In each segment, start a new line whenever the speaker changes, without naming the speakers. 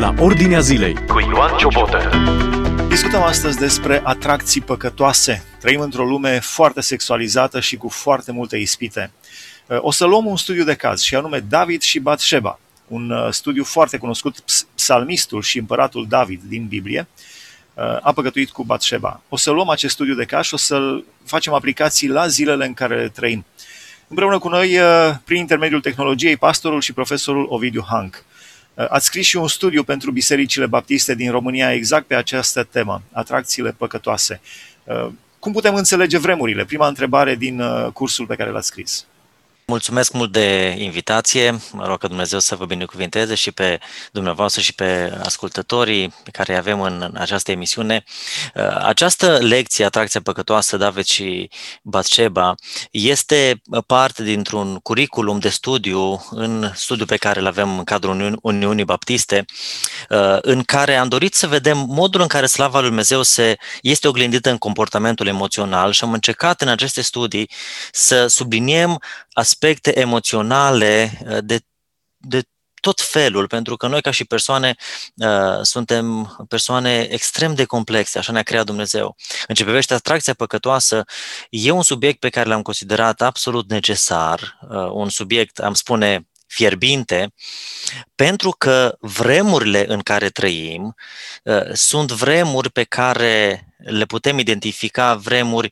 la Ordinea Zilei cu Ioan Ciobotă.
Discutăm astăzi despre atracții păcătoase. Trăim într-o lume foarte sexualizată și cu foarte multe ispite. O să luăm un studiu de caz și anume David și Batsheba, un uh, studiu foarte cunoscut, psalmistul și împăratul David din Biblie, uh, a păcătuit cu Batsheba. O să luăm acest studiu de caz și o să facem aplicații la zilele în care trăim. Împreună cu noi, uh, prin intermediul tehnologiei, pastorul și profesorul Ovidiu Hank. Uh, ați scris și un studiu pentru bisericile baptiste din România exact pe această temă, atracțiile păcătoase. Uh, cum putem înțelege vremurile? Prima întrebare din cursul pe care l-ați scris.
Mulțumesc mult de invitație. Mă rog că Dumnezeu să vă binecuvinteze și pe dumneavoastră și pe ascultătorii pe care îi avem în această emisiune. Uh, această lecție, Atracția Păcătoasă, David și Batsheba, este parte dintr-un curriculum de studiu în studiu pe care îl avem în cadrul Uniunii Baptiste, uh, în care am dorit să vedem modul în care slava lui Dumnezeu se, este oglindită în comportamentul emoțional și am încercat în aceste studii să subliniem aspecte emoționale uh, de, de tot felul, pentru că noi ca și persoane uh, suntem persoane extrem de complexe, așa ne-a creat Dumnezeu. În ce privește atracția păcătoasă, e un subiect pe care l-am considerat absolut necesar, uh, un subiect, am spune, fierbinte, pentru că vremurile în care trăim uh, sunt vremuri pe care le putem identifica vremuri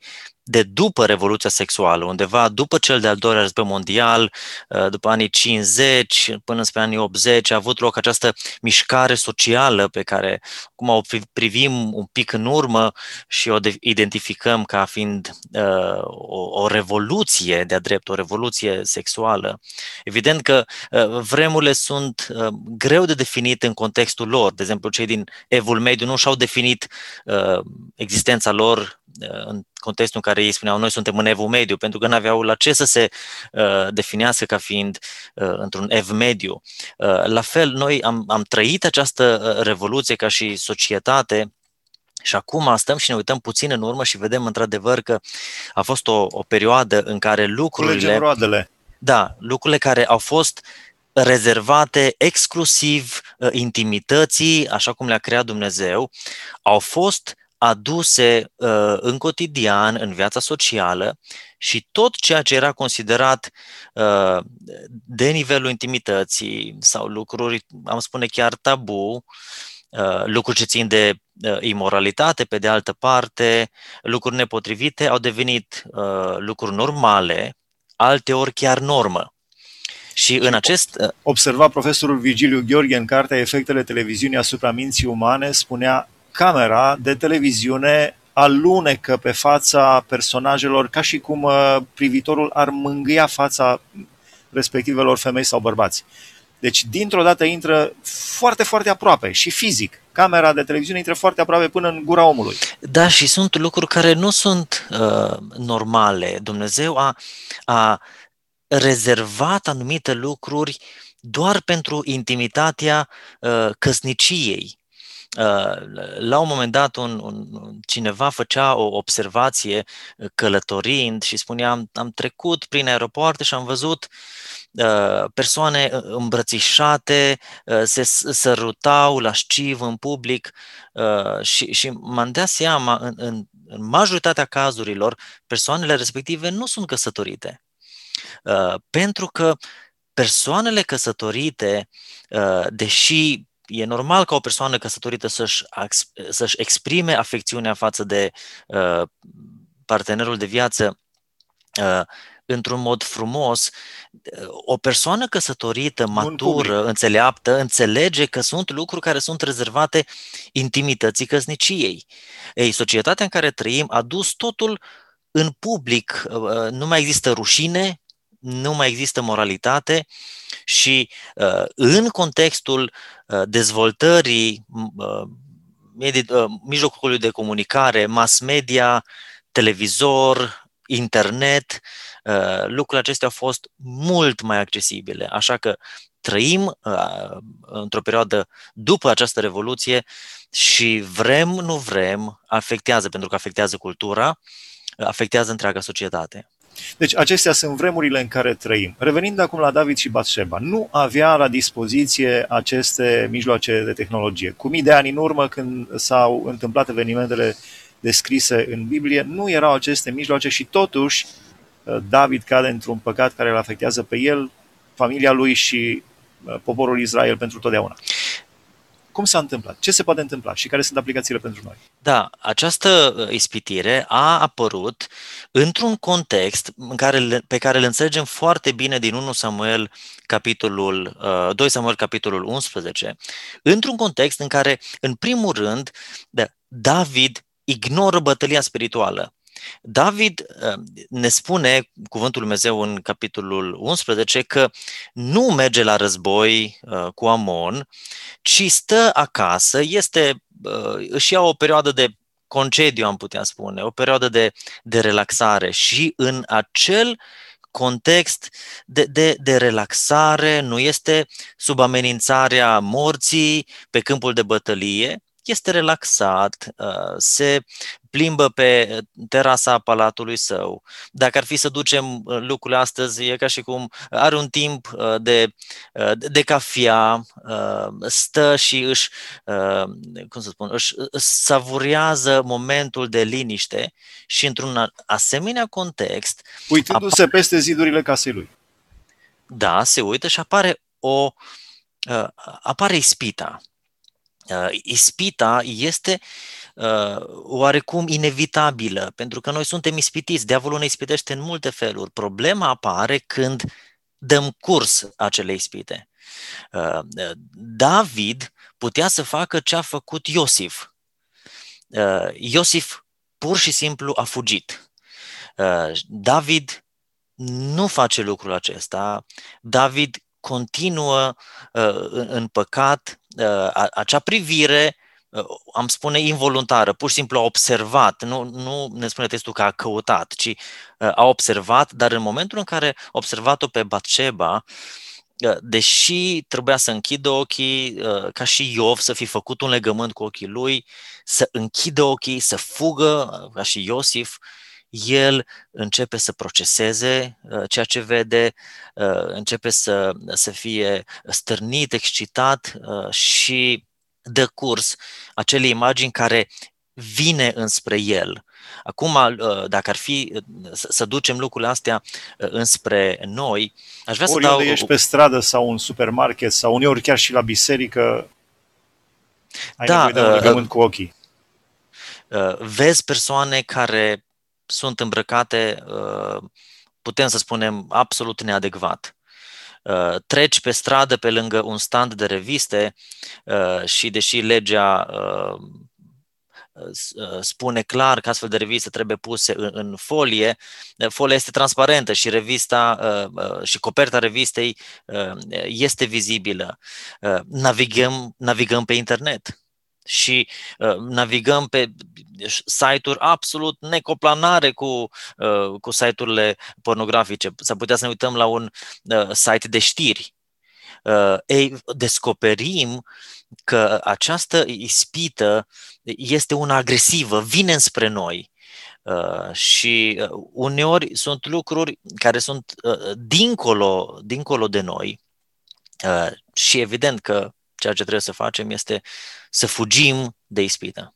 de după Revoluția Sexuală, undeva după cel de-al doilea război mondial, uh, după anii 50 până spre anii 80, a avut loc această mișcare socială pe care acum o privim un pic în urmă și o identificăm ca fiind uh, o, o revoluție de-a drept, o revoluție sexuală. Evident că uh, vremurile sunt uh, greu de definit în contextul lor. De exemplu, cei din Evul Mediu nu și-au definit uh, existența lor uh, în contextul în care ei spuneau noi suntem în evul mediu, pentru că nu aveau la ce să se uh, definească ca fiind uh, într-un ev mediu. Uh, la fel, noi am, am trăit această uh, revoluție ca și societate și acum stăm și ne uităm puțin în urmă și vedem într-adevăr că a fost o, o perioadă în care lucrurile...
roadele.
Da, lucrurile care au fost rezervate exclusiv uh, intimității, așa cum le-a creat Dumnezeu, au fost aduse uh, în cotidian, în viața socială și tot ceea ce era considerat uh, de nivelul intimității sau lucruri, am spune chiar tabu, uh, lucruri ce țin de uh, imoralitate, pe de altă parte, lucruri nepotrivite, au devenit uh, lucruri normale, alteori chiar normă. Și în acest... Uh,
observa profesorul Virgiliu Gheorghe în cartea Efectele televiziunii asupra minții umane, spunea camera de televiziune alunecă pe fața personajelor ca și cum uh, privitorul ar mângâia fața respectivelor femei sau bărbați. Deci, dintr-o dată intră foarte, foarte aproape și fizic. Camera de televiziune intră foarte aproape până în gura omului.
Da, și sunt lucruri care nu sunt uh, normale. Dumnezeu a, a rezervat anumite lucruri doar pentru intimitatea uh, căsniciei. Uh, la un moment dat un, un, cineva făcea o observație uh, călătorind și spunea am, am trecut prin aeropoarte și am văzut uh, persoane îmbrățișate, se sărutau la șciv în public și, și m-am dat seama în, în, în majoritatea cazurilor persoanele respective nu sunt căsătorite. Pentru că persoanele căsătorite, deși e normal ca o persoană căsătorită să-și, să-și exprime afecțiunea față de uh, partenerul de viață uh, într-un mod frumos, o persoană căsătorită, matură, înțeleaptă, înțelege că sunt lucruri care sunt rezervate intimității căsniciei. Ei, societatea în care trăim a dus totul în public, uh, nu mai există rușine, nu mai există moralitate și uh, în contextul uh, dezvoltării uh, mijlocului de comunicare, mass media, televizor, internet, lucrurile acestea au fost mult mai accesibile. Așa că trăim într-o perioadă după această revoluție și vrem, nu vrem, afectează, pentru că afectează cultura, afectează întreaga societate.
Deci acestea sunt vremurile în care trăim. Revenind acum la David și Batșeba, nu avea la dispoziție aceste mijloace de tehnologie. Cu mii de ani în urmă, când s-au întâmplat evenimentele descrise în Biblie, nu erau aceste mijloace și totuși uh, David cade într-un păcat care îl afectează pe el, familia lui și uh, poporul Israel pentru totdeauna. Cum s-a întâmplat? Ce se poate întâmpla și care sunt aplicațiile pentru noi?
Da, această uh, ispitire a apărut într-un context în care, pe care îl înțelegem foarte bine din 1 Samuel capitolul, 2 Samuel capitolul 11, într-un context în care, în primul rând, da, David ignoră bătălia spirituală. David uh, ne spune, cuvântul Lui Dumnezeu în capitolul 11, că nu merge la război uh, cu Amon, ci stă acasă, este, uh, își ia o perioadă de concediu, am putea spune, o perioadă de, de relaxare și în acel context de, de, de relaxare, nu este sub amenințarea morții pe câmpul de bătălie, este relaxat, uh, se plimbă pe terasa palatului său. Dacă ar fi să ducem uh, lucrurile astăzi, e ca și cum are un timp uh, de, de cafea, stă și își, cum să spun, își savurează momentul de liniște și într-un asemenea context...
Uitându-se ap- peste zidurile casei lui.
Da, se uită și apare o apare ispita. Uh, ispita este uh, oarecum inevitabilă, pentru că noi suntem ispitiți, diavolul ne ispitește în multe feluri. Problema apare când dăm curs acelei ispite. Uh, David putea să facă ce a făcut Iosif. Iosif pur și simplu a fugit. David nu face lucrul acesta. David continuă în păcat, Uh, acea privire, uh, am spune involuntară, pur și simplu a observat, nu, nu ne spune testul că a căutat, ci uh, a observat, dar în momentul în care a observat-o pe Batșeba, deși trebuia să închidă ochii, ca și Iov, să fi făcut un legământ cu ochii lui, să închidă ochii, să fugă, ca și Iosif, el începe să proceseze uh, ceea ce vede, uh, începe să, să fie stârnit, excitat uh, și dă curs acele imagini care vine înspre el. Acum, dacă ar fi să ducem lucrurile astea înspre noi, aș vrea
Ori
să dau...
ești pe stradă sau în supermarket sau uneori chiar și la biserică, ai da, nevoie de un legământ uh, cu ochii.
Uh, vezi persoane care sunt îmbrăcate, uh, putem să spunem, absolut neadecvat. Uh, treci pe stradă pe lângă un stand de reviste uh, și deși legea spune clar că astfel de reviste trebuie puse în, în folie, folia este transparentă și revista și coperta revistei este vizibilă. Navigăm, navigăm pe internet și uh, navigăm pe site-uri absolut necoplanare cu, uh, cu site-urile pornografice. S-ar putea să ne uităm la un uh, site de știri. Uh, ei, descoperim că această ispită este una agresivă, vine spre noi. Uh, și uh, uneori sunt lucruri care sunt uh, dincolo, dincolo de noi uh, și evident că ceea ce trebuie să facem este să fugim de ispită.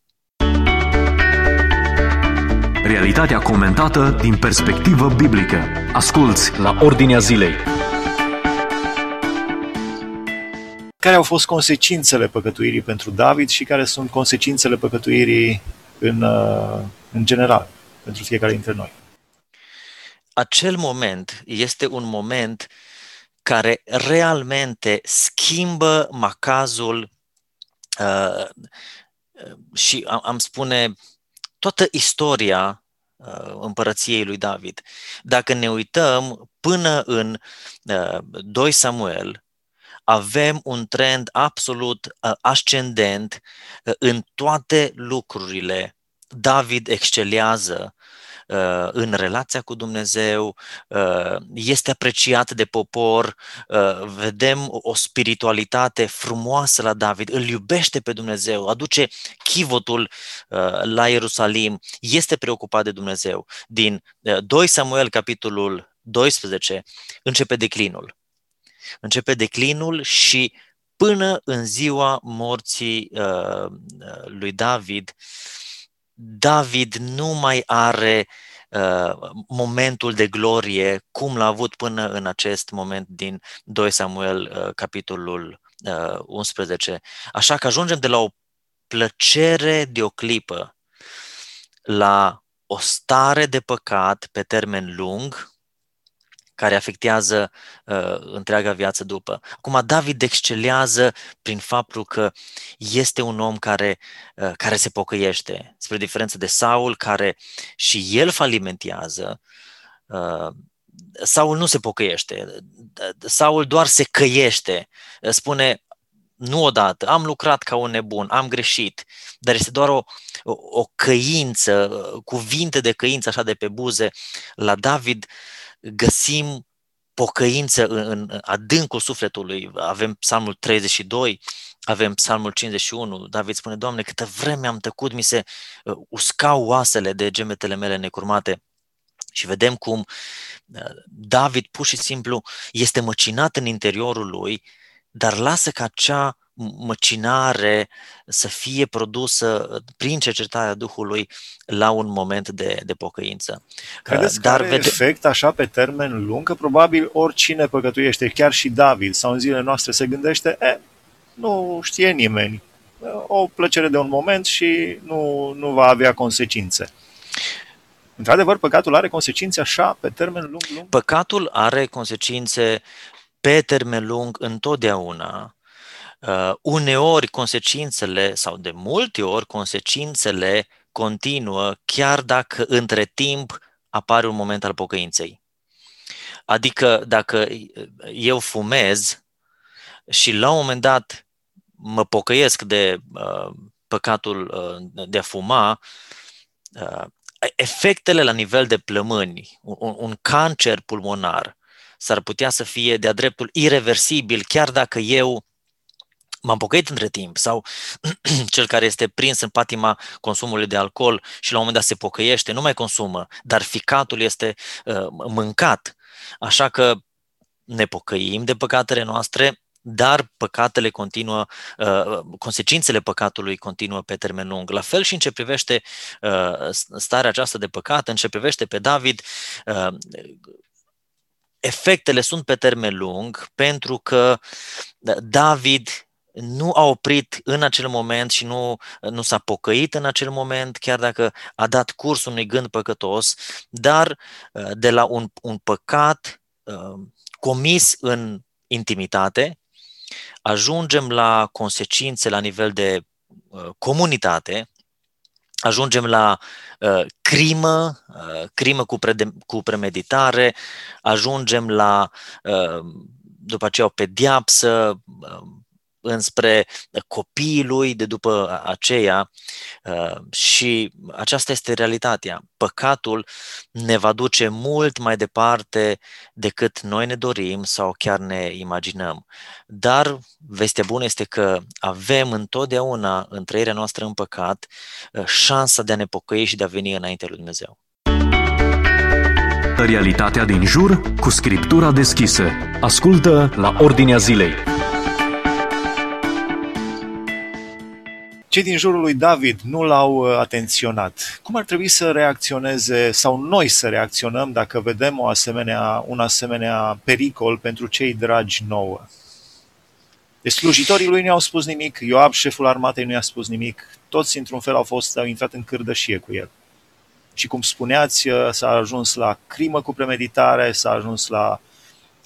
Realitatea comentată din perspectivă biblică. Asculți la Ordinea Zilei.
Care au fost consecințele păcătuirii pentru David și care sunt consecințele păcătuirii în, uh, în general pentru fiecare dintre noi?
Acel moment este un moment care realmente schimbă macazul uh, și am, am spune toată istoria uh, împărăției lui David. Dacă ne uităm până în uh, 2 Samuel, avem un trend absolut uh, ascendent uh, în toate lucrurile. David excelează uh, în relația cu Dumnezeu, uh, este apreciat de popor, vedem o spiritualitate frumoasă la David, îl iubește pe Dumnezeu, aduce chivotul la Ierusalim, este preocupat de Dumnezeu. Din 2 Samuel, capitolul 12, începe declinul. Începe declinul și până în ziua morții uh, lui David, David nu mai are uh, momentul de glorie cum l-a avut până în acest moment din 2 Samuel, uh, capitolul uh, 11. Așa că ajungem de la o plăcere de o clipă la o stare de păcat pe termen lung, care afectează uh, întreaga viață după. Acum, David excelează prin faptul că este un om care, uh, care se pocăiește, spre diferență de Saul, care și el falimentează. Uh, Saul nu se pocăiește. Saul doar se căiește. Spune, nu odată, am lucrat ca un nebun, am greșit, dar este doar o, o, o căință, cuvinte de căință așa de pe buze. La David găsim pocăință în, în adâncul sufletului. Avem psalmul 32, avem psalmul 51. David spune, Doamne, câtă vreme am tăcut, mi se uh, uscau oasele de gemetele mele necurmate. Și vedem cum uh, David pur și simplu este măcinat în interiorul lui, dar lasă ca acea măcinare să fie produsă prin cercetarea Duhului la un moment de, de pocăință.
Credeți Dar că are vede... efect așa pe termen lung? Că probabil oricine păcătuiește, chiar și David sau în zilele noastre se gândește, e, nu știe nimeni, o plăcere de un moment și nu, nu va avea consecințe. Într-adevăr, păcatul are consecințe așa pe termen lung, lung?
Păcatul are consecințe pe termen lung întotdeauna Uh, uneori consecințele, sau de multe ori consecințele continuă, chiar dacă între timp apare un moment al pocăinței. Adică dacă eu fumez și la un moment dat mă pocăiesc de uh, păcatul uh, de a fuma, uh, efectele la nivel de plămâni, un, un cancer pulmonar, s-ar putea să fie de-a dreptul irreversibil, chiar dacă eu m-am pocăit între timp sau cel care este prins în patima consumului de alcool și la un moment dat se pocăiește, nu mai consumă, dar ficatul este uh, mâncat. Așa că ne pocăim de păcatele noastre, dar păcatele continuă, uh, consecințele păcatului continuă pe termen lung. La fel și în ce privește uh, starea aceasta de păcat, în ce privește pe David, uh, efectele sunt pe termen lung pentru că David nu a oprit în acel moment și nu, nu s-a pocăit în acel moment, chiar dacă a dat curs unui gând păcătos, dar uh, de la un, un păcat uh, comis în intimitate, ajungem la consecințe la nivel de uh, comunitate, ajungem la uh, crimă, uh, crimă cu, prede- cu premeditare, ajungem la uh, după aceea o pediapsă, uh, înspre copiii lui de după aceea uh, și aceasta este realitatea. Păcatul ne va duce mult mai departe decât noi ne dorim sau chiar ne imaginăm. Dar vestea bună este că avem întotdeauna în trăirea noastră în păcat uh, șansa de a ne pocăi și de a veni înainte lui Dumnezeu.
Realitatea din jur cu scriptura deschisă. Ascultă la Ordinea Zilei.
Cei din jurul lui David nu l-au uh, atenționat. Cum ar trebui să reacționeze sau noi să reacționăm dacă vedem o asemenea, un asemenea pericol pentru cei dragi nouă? Deci slujitorii lui nu au spus nimic, Ioab, șeful armatei, nu i-a spus nimic, toți într-un fel au fost, au intrat în cârdășie cu el. Și cum spuneați, uh, s-a ajuns la crimă cu premeditare, s-a ajuns la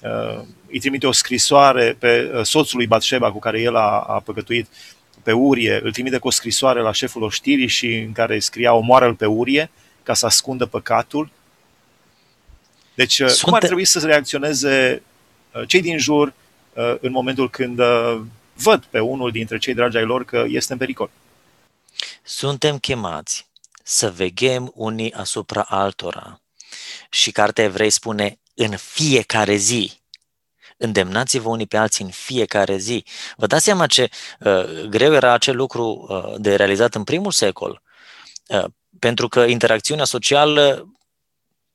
uh, îi trimite o scrisoare pe uh, soțul lui Batșeba cu care el a, a păcătuit, pe Urie, îl trimite cu o scrisoare la șeful oștirii și în care scria omoară-l pe Urie ca să ascundă păcatul. Deci, Sunt... cum ar trebui să reacționeze uh, cei din jur uh, în momentul când uh, văd pe unul dintre cei dragi ai lor că este în pericol?
Suntem chemați să veghem unii asupra altora. Și cartea Evrei spune în fiecare zi. Îndemnați-vă unii pe alții în fiecare zi. Vă dați seama ce uh, greu era acel lucru uh, de realizat în primul secol. Uh, pentru că interacțiunea socială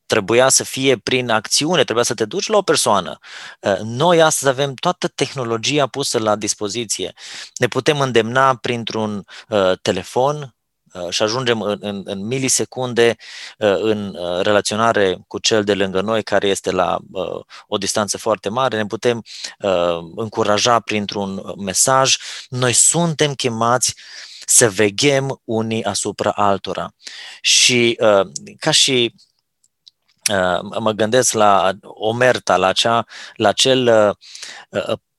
trebuia să fie prin acțiune, trebuia să te duci la o persoană. Uh, noi astăzi avem toată tehnologia pusă la dispoziție. Ne putem îndemna printr-un uh, telefon, Uh, și ajungem în, în, în milisecunde uh, în uh, relaționare cu cel de lângă noi care este la o distanță foarte mare, ne putem încuraja printr-un mesaj. Noi suntem chemați să veghem unii asupra altora. Și ca și mă gândesc la omerta, la, acea, la acel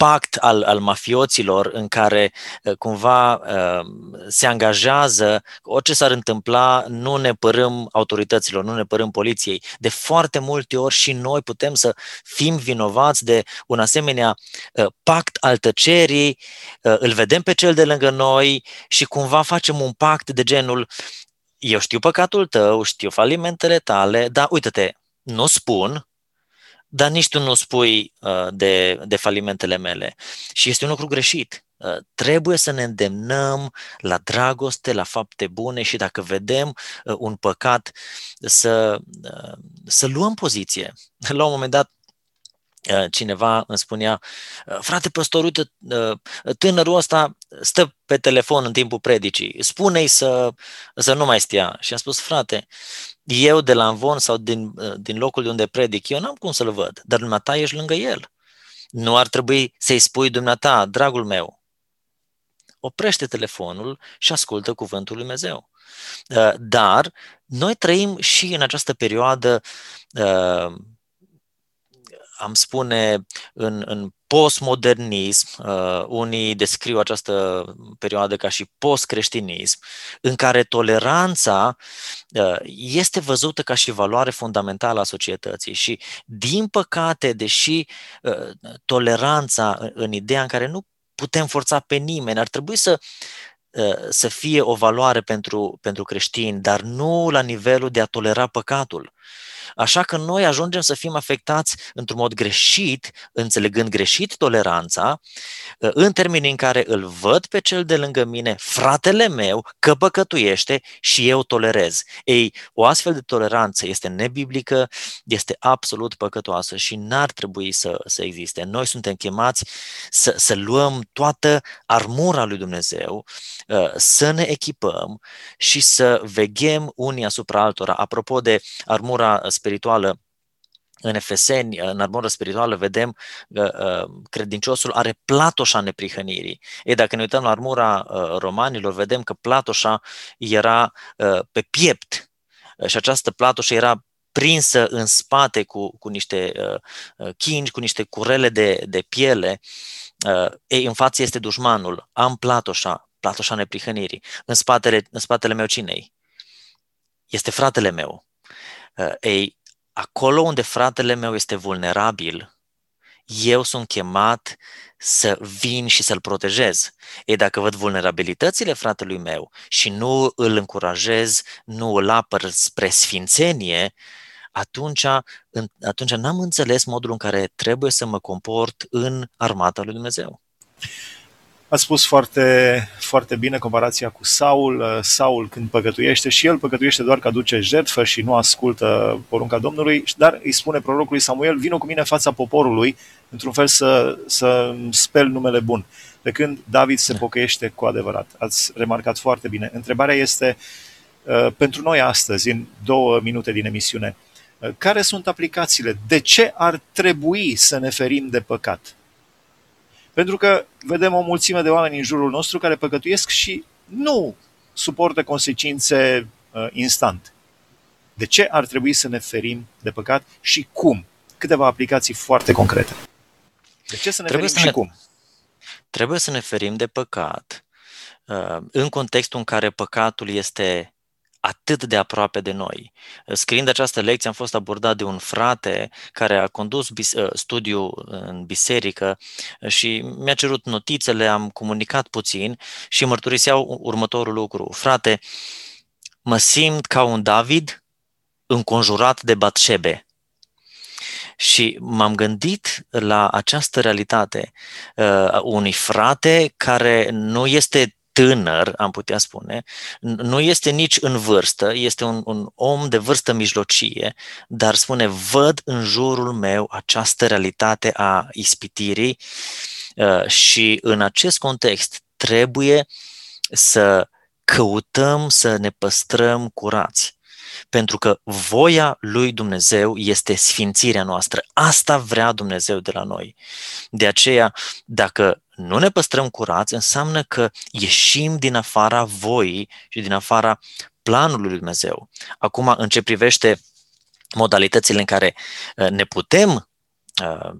pact al, al mafioților în care uh, cumva uh, se angajează, orice s-ar întâmpla, nu ne părâm autorităților, nu ne părâm poliției. De foarte multe ori și noi putem să fim vinovați de un asemenea uh, pact al tăcerii, îl vedem pe cel de lângă noi și cumva facem un pact de genul eu știu păcatul tău, știu falimentele tale, dar uite-te, nu spun, dar nici tu nu spui uh, de, de falimentele mele. Și este un lucru greșit. Uh, trebuie să ne îndemnăm la dragoste, la fapte bune și dacă vedem uh, un păcat, să, uh, să luăm poziție. La un moment dat, uh, cineva îmi spunea, uh, frate păstor, uite, tânărul ăsta stă pe telefon în timpul predicii, spune-i să, să nu mai stia. Și am spus, frate, eu de la Învon sau din, uh, din locul de unde predic, eu n-am cum să-l văd, dar dumneata ești lângă el. Nu ar trebui să-i spui dumneata, dragul meu, oprește telefonul și ascultă cuvântul lui Dumnezeu. Uh, dar noi trăim și în această perioadă uh, am spune, în, în postmodernism, uh, unii descriu această perioadă ca și postcreștinism, în care toleranța uh, este văzută ca și valoare fundamentală a societății și, din păcate, deși uh, toleranța în ideea în care nu putem forța pe nimeni, ar trebui să uh, să fie o valoare pentru, pentru creștini, dar nu la nivelul de a tolera păcatul. Așa că noi ajungem să fim afectați într-un mod greșit, înțelegând greșit toleranța, ă, în termenii în care îl văd pe cel de lângă mine, fratele meu, că păcătuiește și eu tolerez. Ei, o astfel de toleranță este nebiblică, este absolut păcătoasă și n-ar trebui să, să existe. Noi suntem chemați să, să luăm toată armura lui Dumnezeu, ă, să ne echipăm și să veghem unii asupra altora. Apropo de armura spirituală în Efeseni, în armură spirituală, vedem că uh, credinciosul are platoșa neprihănirii. Ei, dacă ne uităm la armura uh, romanilor, vedem că platoșa era uh, pe piept și această platoșă era prinsă în spate cu, cu niște uh, chingi, cu niște curele de, de piele. Uh, ei, în față este dușmanul. Am platoșa, platoșa neprihănirii. În spatele, în spatele meu cinei? Este fratele meu. Uh, ei, acolo unde fratele meu este vulnerabil, eu sunt chemat să vin și să-l protejez. Ei, dacă văd vulnerabilitățile fratelui meu și nu îl încurajez, nu îl apăr spre sfințenie, atunci, atunci n-am înțeles modul în care trebuie să mă comport în armata lui Dumnezeu.
A spus foarte, foarte bine comparația cu Saul. Uh, Saul când păcătuiește și el păcătuiește doar că aduce jertfă și nu ascultă porunca Domnului, dar îi spune prorocului Samuel, vină cu mine în fața poporului, într-un fel să, să spel numele bun. Pe când David se pocăiește cu adevărat. Ați remarcat foarte bine. Întrebarea este, uh, pentru noi astăzi, în două minute din emisiune, uh, care sunt aplicațiile? De ce ar trebui să ne ferim de păcat? Pentru că vedem o mulțime de oameni în jurul nostru care păcătuiesc și nu suportă consecințe uh, instant. De ce ar trebui să ne ferim de păcat și cum? Câteva aplicații foarte concrete. De ce să ne trebuie ferim să ne, și cum?
Trebuie să ne ferim de păcat uh, în contextul în care păcatul este atât de aproape de noi. Scriind această lecție am fost abordat de un frate care a condus bis- ă, studiu în biserică și mi-a cerut notițele, am comunicat puțin și mărturiseau următorul lucru. Frate, mă simt ca un David înconjurat de Batșebe. Și m-am gândit la această realitate uh, unui frate care nu este tânăr, am putea spune, nu este nici în vârstă, este un, un om de vârstă mijlocie, dar spune, văd în jurul meu această realitate a ispitirii uh, și în acest context trebuie să căutăm să ne păstrăm curați. Pentru că voia lui Dumnezeu este sfințirea noastră. Asta vrea Dumnezeu de la noi. De aceea, dacă nu ne păstrăm curați, înseamnă că ieșim din afara voii și din afara planului lui Dumnezeu. Acum, în ce privește modalitățile în care uh, ne putem uh,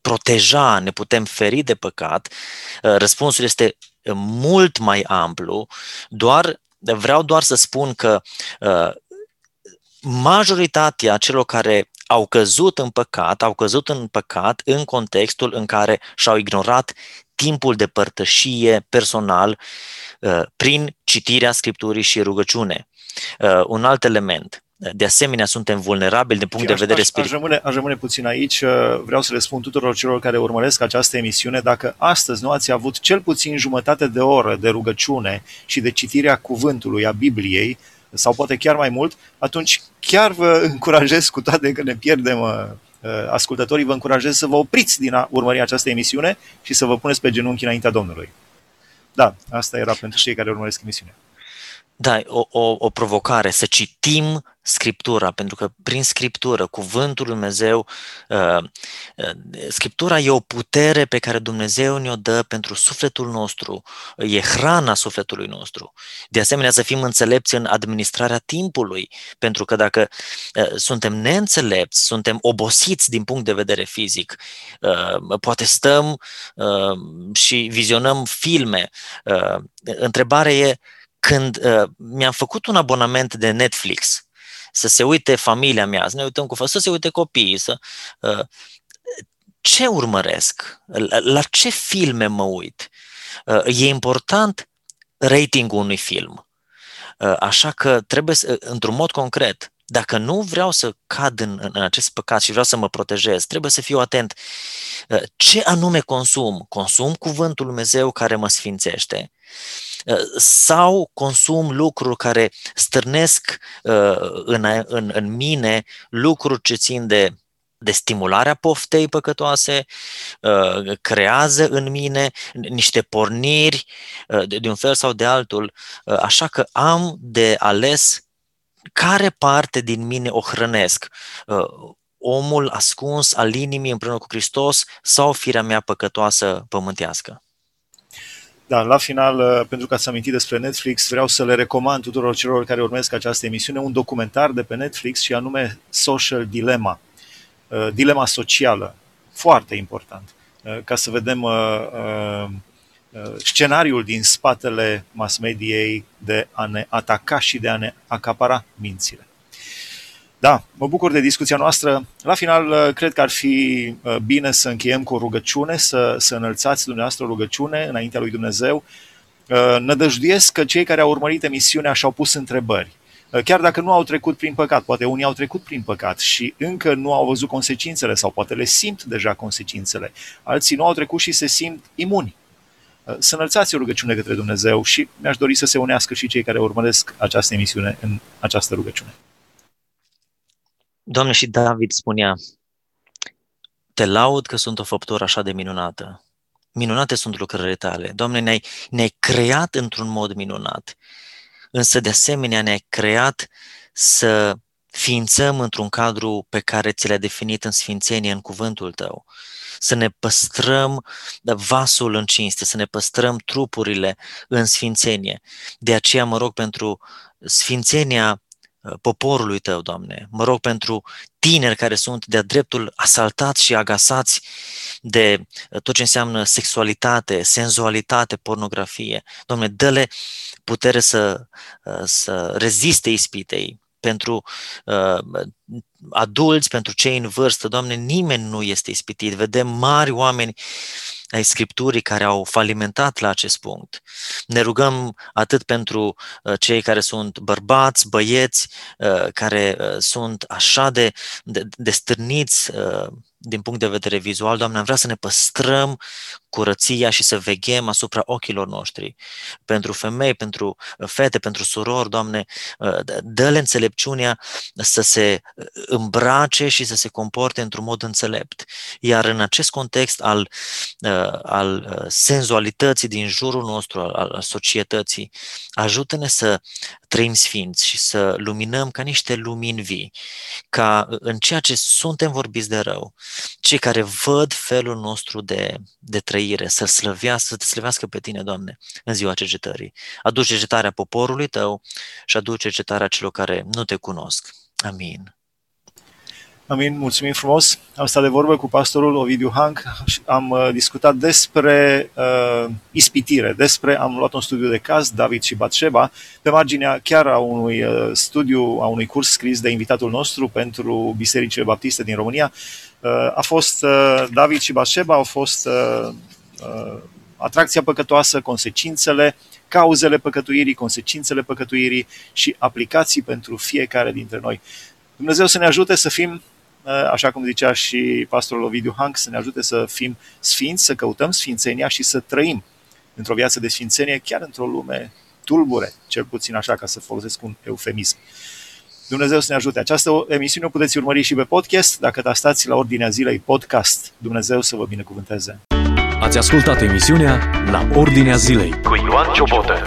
proteja, ne putem feri de păcat, uh, răspunsul este mult mai amplu, doar vreau doar să spun că majoritatea celor care au căzut în păcat, au căzut în păcat în contextul în care și-au ignorat timpul de părtășie personal uh, prin citirea Scripturii și rugăciune. Uh, un alt element, de asemenea, suntem vulnerabili din punct de vedere spiritual.
Aș rămâne, aș rămâne puțin aici. Uh, vreau să le spun tuturor celor care urmăresc această emisiune, dacă astăzi nu ați avut cel puțin jumătate de oră de rugăciune și de citirea cuvântului, a Bibliei, sau poate chiar mai mult, atunci chiar vă încurajez, cu toate că ne pierdem uh, uh, ascultătorii, vă încurajez să vă opriți din a urmări această emisiune și să vă puneți pe genunchi înaintea Domnului. Da, asta era pentru cei care urmăresc emisiunea.
Da, o, o, o provocare, să citim Scriptura, pentru că prin Scriptură, Cuvântul Lui Dumnezeu, uh, uh, Scriptura e o putere pe care Dumnezeu ne-o dă pentru sufletul nostru, e hrana sufletului nostru. De asemenea, să fim înțelepți în administrarea timpului, pentru că dacă uh, suntem neînțelepți, suntem obosiți din punct de vedere fizic, poate stăm și vizionăm filme. Întrebarea e, când uh, mi-am făcut un abonament de Netflix, să se uite familia mea, să ne uităm cu să se uite copiii, să, uh, ce urmăresc? La, la ce filme mă uit? Uh, e important ratingul unui film. Uh, așa că trebuie, să, într-un mod concret, dacă nu vreau să cad în, în acest păcat și vreau să mă protejez, trebuie să fiu atent. Uh, ce anume consum. Consum cuvântul Lui Dumnezeu care mă sfințește. Uh, sau consum lucruri care stârnesc uh, în, în, în mine lucruri ce țin de de stimularea poftei păcătoase, creează în mine niște porniri de un fel sau de altul, așa că am de ales care parte din mine o hrănesc? Uh, omul ascuns al inimii împreună cu Hristos sau firea mea păcătoasă pământească?
Da, la final, uh, pentru că ați amintit despre Netflix, vreau să le recomand tuturor celor care urmesc această emisiune un documentar de pe Netflix și anume Social Dilemma, uh, dilema socială, foarte important, ca să vedem Uh, scenariul din spatele mass mediei de a ne ataca și de a ne acapara mințile. Da, mă bucur de discuția noastră. La final, uh, cred că ar fi uh, bine să încheiem cu o rugăciune, să, să înălțați dumneavoastră o rugăciune înaintea lui Dumnezeu. Nădăjduiesc că cei care au urmărit emisiunea și-au pus întrebări. Chiar dacă nu au trecut prin păcat, poate unii au trecut prin păcat și încă nu au văzut consecințele sau poate le simt deja consecințele. Alții nu au trecut și se simt imuni să înălțați o rugăciune către Dumnezeu și mi-aș dori să se unească și cei care urmăresc această emisiune în această rugăciune.
Doamne, și David spunea, te laud că sunt o făptură așa de minunată. Minunate sunt lucrările tale. Doamne, ne-ai, ne-ai creat într-un mod minunat. Însă, de asemenea, ne-ai creat să ființăm într-un cadru pe care ți l-ai definit în sfințenie, în cuvântul tău să ne păstrăm vasul în cinste, să ne păstrăm trupurile în sfințenie. De aceea mă rog pentru sfințenia uh, poporului tău, Doamne. Mă rog pentru tineri care sunt de-a dreptul asaltați și agasați de uh, tot ce înseamnă sexualitate, senzualitate, pornografie. Doamne, dă-le putere să, uh, să reziste ispitei pentru uh, adulți, pentru cei în vârstă, Doamne, nimeni nu este ispitit. Vedem mari oameni ai Scripturii care au falimentat la acest punct. Ne rugăm atât pentru uh, cei care sunt bărbați, băieți, uh, care uh, sunt așa de, de, de stârniți din punct de vedere vizual, Doamne, am vrea să ne păstrăm curăția și să veghem asupra ochilor noștri. Pentru femei, pentru fete, pentru surori, Doamne, dă-le înțelepciunea să se îmbrace și să se comporte într-un mod înțelept. Iar în acest context al, al senzualității din jurul nostru, al, al societății, ajută-ne să trăim sfinți și să luminăm ca niște lumini vii, ca în ceea ce suntem vorbiți de rău, cei care văd felul nostru de, de trăire, să slăvească, să te slăvească pe tine, Doamne, în ziua cercetării. Aduce cercetarea poporului tău și aduce cercetarea celor care nu te cunosc. Amin.
Amin, mulțumim frumos. Am stat de vorbă cu pastorul Ovidiu Hank, am uh, discutat despre uh, ispitire, despre, am luat un studiu de caz, David și Batșeba, pe marginea chiar a unui uh, studiu, a unui curs scris de invitatul nostru pentru bisericile baptiste din România. Uh, a fost, uh, David și Batșeba au fost uh, uh, atracția păcătoasă, consecințele, cauzele păcătuirii, consecințele păcătuirii și aplicații pentru fiecare dintre noi. Dumnezeu să ne ajute să fim Uh, așa cum zicea și pastorul Ovidiu Hank, să ne ajute să fim sfinți, să căutăm sfințenia și să trăim într-o viață de sfințenie, chiar într-o lume tulbure, cel puțin așa ca să folosesc un eufemism. Dumnezeu să ne ajute. Această emisiune o puteți urmări și pe podcast, dacă stați la Ordinea Zilei podcast. Dumnezeu să vă binecuvânteze.
Ați ascultat emisiunea La Ordinea Zilei cu Ioan Ciobotă.